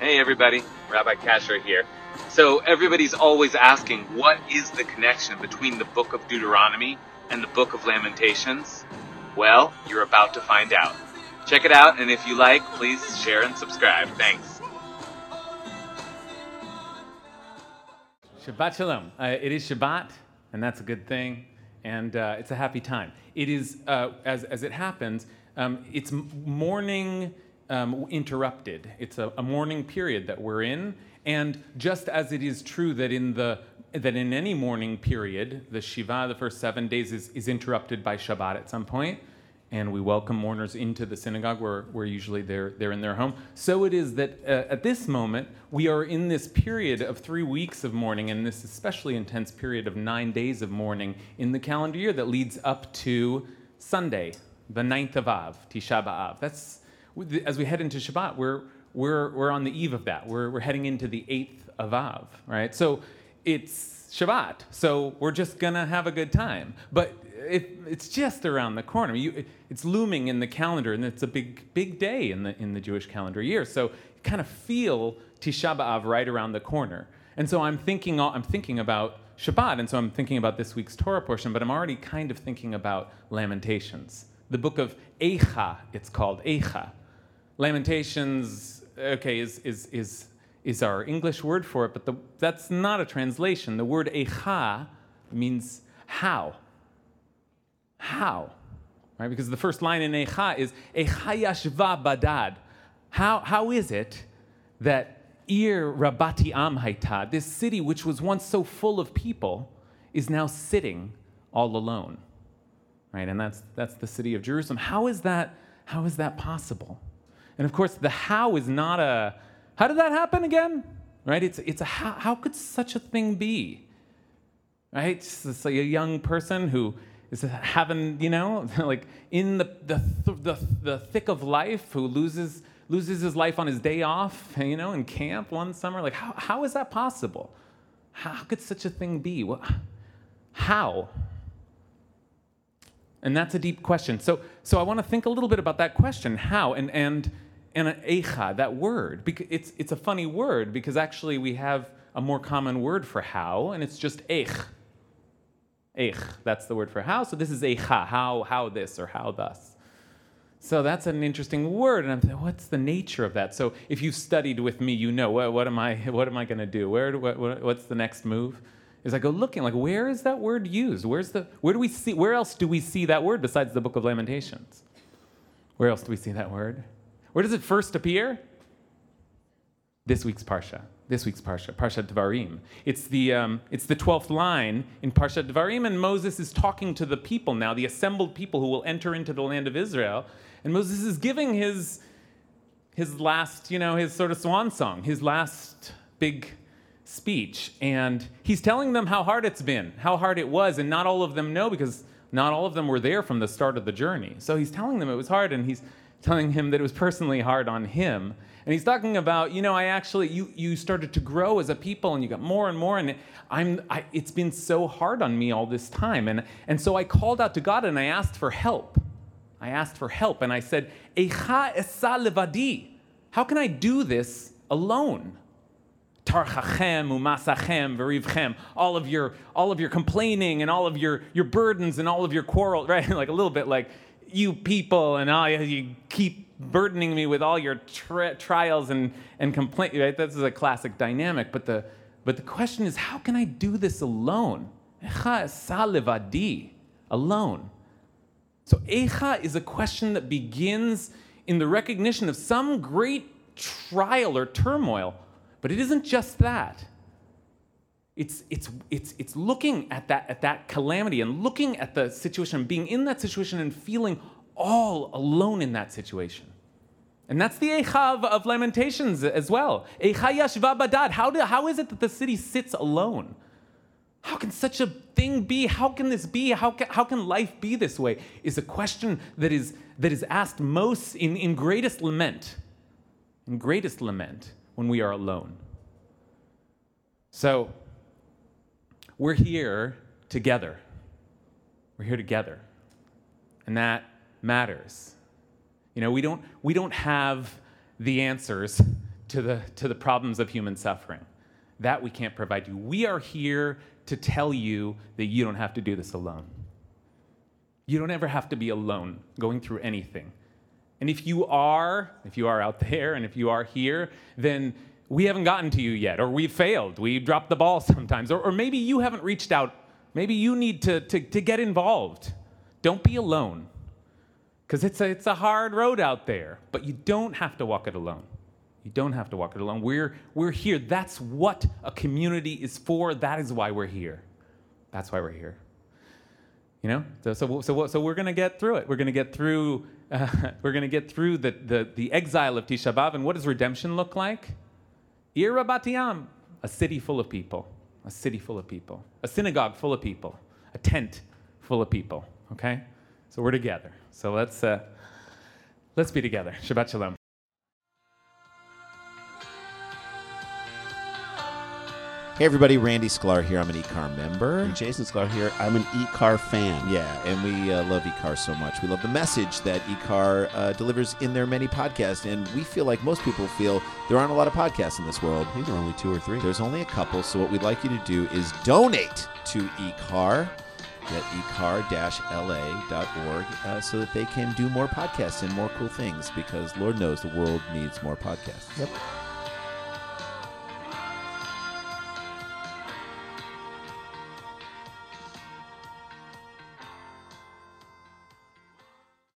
Hey everybody, Rabbi Kasher here. So everybody's always asking, what is the connection between the book of Deuteronomy and the book of Lamentations? Well, you're about to find out. Check it out, and if you like, please share and subscribe. Thanks. Shabbat Shalom. Uh, it is Shabbat, and that's a good thing, and uh, it's a happy time. It is, uh, as, as it happens, um, it's morning um, interrupted. It's a, a morning period that we're in, and just as it is true that in the that in any mourning period, the Shiva, the first seven days, is, is interrupted by Shabbat at some point, and we welcome mourners into the synagogue where, where usually they're, they're in their home. So it is that uh, at this moment, we are in this period of three weeks of mourning, and this especially intense period of nine days of mourning in the calendar year that leads up to Sunday, the ninth of Av, Tisha B'Av. That's, as we head into Shabbat, we're, we're, we're on the eve of that. We're, we're heading into the eighth of Av, right? So it's Shabbat, so we're just gonna have a good time. But it, it's just around the corner. You, it's looming in the calendar, and it's a big, big day in the in the Jewish calendar year. So you kind of feel Tisha B'av right around the corner. And so I'm thinking, I'm thinking about Shabbat, and so I'm thinking about this week's Torah portion, but I'm already kind of thinking about Lamentations, the book of Eicha. It's called Eicha. Lamentations, okay, is is is is our English word for it, but the, that's not a translation. The word echa means how. How? Right? Because the first line in echa is echa yashva badad. How, how is it that Ir Rabati Am Haita, this city which was once so full of people, is now sitting all alone? Right? And that's, that's the city of Jerusalem. How is that, how is that possible? And of course, the how is not a, how did that happen again? Right? It's, it's a how, how could such a thing be? Right? It's like a young person who is having, you know, like in the, the, the, the thick of life, who loses, loses his life on his day off, you know, in camp one summer. Like, how, how is that possible? How could such a thing be? What, how? And that's a deep question. So, so I want to think a little bit about that question, how, and, and and an echa, that word, it's, it's a funny word because actually we have a more common word for how, and it's just ech. Ech, that's the word for how. So this is echa, how, how this or how thus. So that's an interesting word, and I'm thinking, what's the nature of that? So if you've studied with me, you know what, what am I, what am I going to do? Where, what, what, what's the next move? Is I go looking like where is that word used? Where's the, where do we see, where else do we see that word besides the Book of Lamentations? Where else do we see that word? Where does it first appear? This week's Parsha. This week's Parsha, Parsha Devarim. It's the, um, it's the 12th line in Parsha Devarim, and Moses is talking to the people now, the assembled people who will enter into the land of Israel. And Moses is giving his, his last, you know, his sort of swan song, his last big speech. And he's telling them how hard it's been, how hard it was, and not all of them know because not all of them were there from the start of the journey. So he's telling them it was hard, and he's telling him that it was personally hard on him. And he's talking about, you know, I actually, you, you started to grow as a people and you got more and more. And I'm, I, it's been so hard on me all this time. And, and so I called out to God and I asked for help. I asked for help and I said, Eicha esa levadi. How can I do this alone? Tarchachem, umasachem, verivchem. All of your, all of your complaining and all of your, your burdens and all of your quarrel, right? like a little bit like, you people and all you keep burdening me with all your tri- trials and, and complaints. Right? This is a classic dynamic. But the, but the question is, how can I do this alone? Alone. So Echa is a question that begins in the recognition of some great trial or turmoil. But it isn't just that. It's, it's, it's, it's looking at that, at that calamity and looking at the situation, being in that situation and feeling all alone in that situation. And that's the Eicha of, Lamentations as well. Badad. How, do, how is it that the city sits alone? How can such a thing be? How can this be? How can, how can life be this way? Is a question that is, that is asked most in, in greatest lament. In greatest lament when we are alone. So, we're here together. We're here together. And that matters. You know, we don't, we don't have the answers to the, to the problems of human suffering. That we can't provide you. We are here to tell you that you don't have to do this alone. You don't ever have to be alone going through anything. And if you are, if you are out there and if you are here, then we haven't gotten to you yet, or we've failed. We dropped the ball sometimes, or, or maybe you haven't reached out. Maybe you need to, to, to get involved. Don't be alone, because it's a, it's a hard road out there, but you don't have to walk it alone. You don't have to walk it alone. We're, we're here. That's what a community is for. That is why we're here. That's why we're here. You know, so so so, so we're going to get through it. We're going to get through. Uh, we're going to get through the, the the exile of Tisha B'av. And what does redemption look like? Ir Batiam, a city full of people, a city full of people, a synagogue full of people, a tent full of people. Okay, so we're together. So let's uh, let's be together. Shabbat shalom. Hey everybody, Randy Sklar here. I'm an IKAR member. And Jason Sklar here. I'm an IKAR fan. Yeah, and we uh, love IKAR so much. We love the message that IKAR uh, delivers in their many podcasts, and we feel like most people feel there aren't a lot of podcasts in this world. I think there are only two or three. There's only a couple, so what we'd like you to do is donate to IKAR at ikar-la.org uh, so that they can do more podcasts and more cool things because Lord knows the world needs more podcasts. Yep.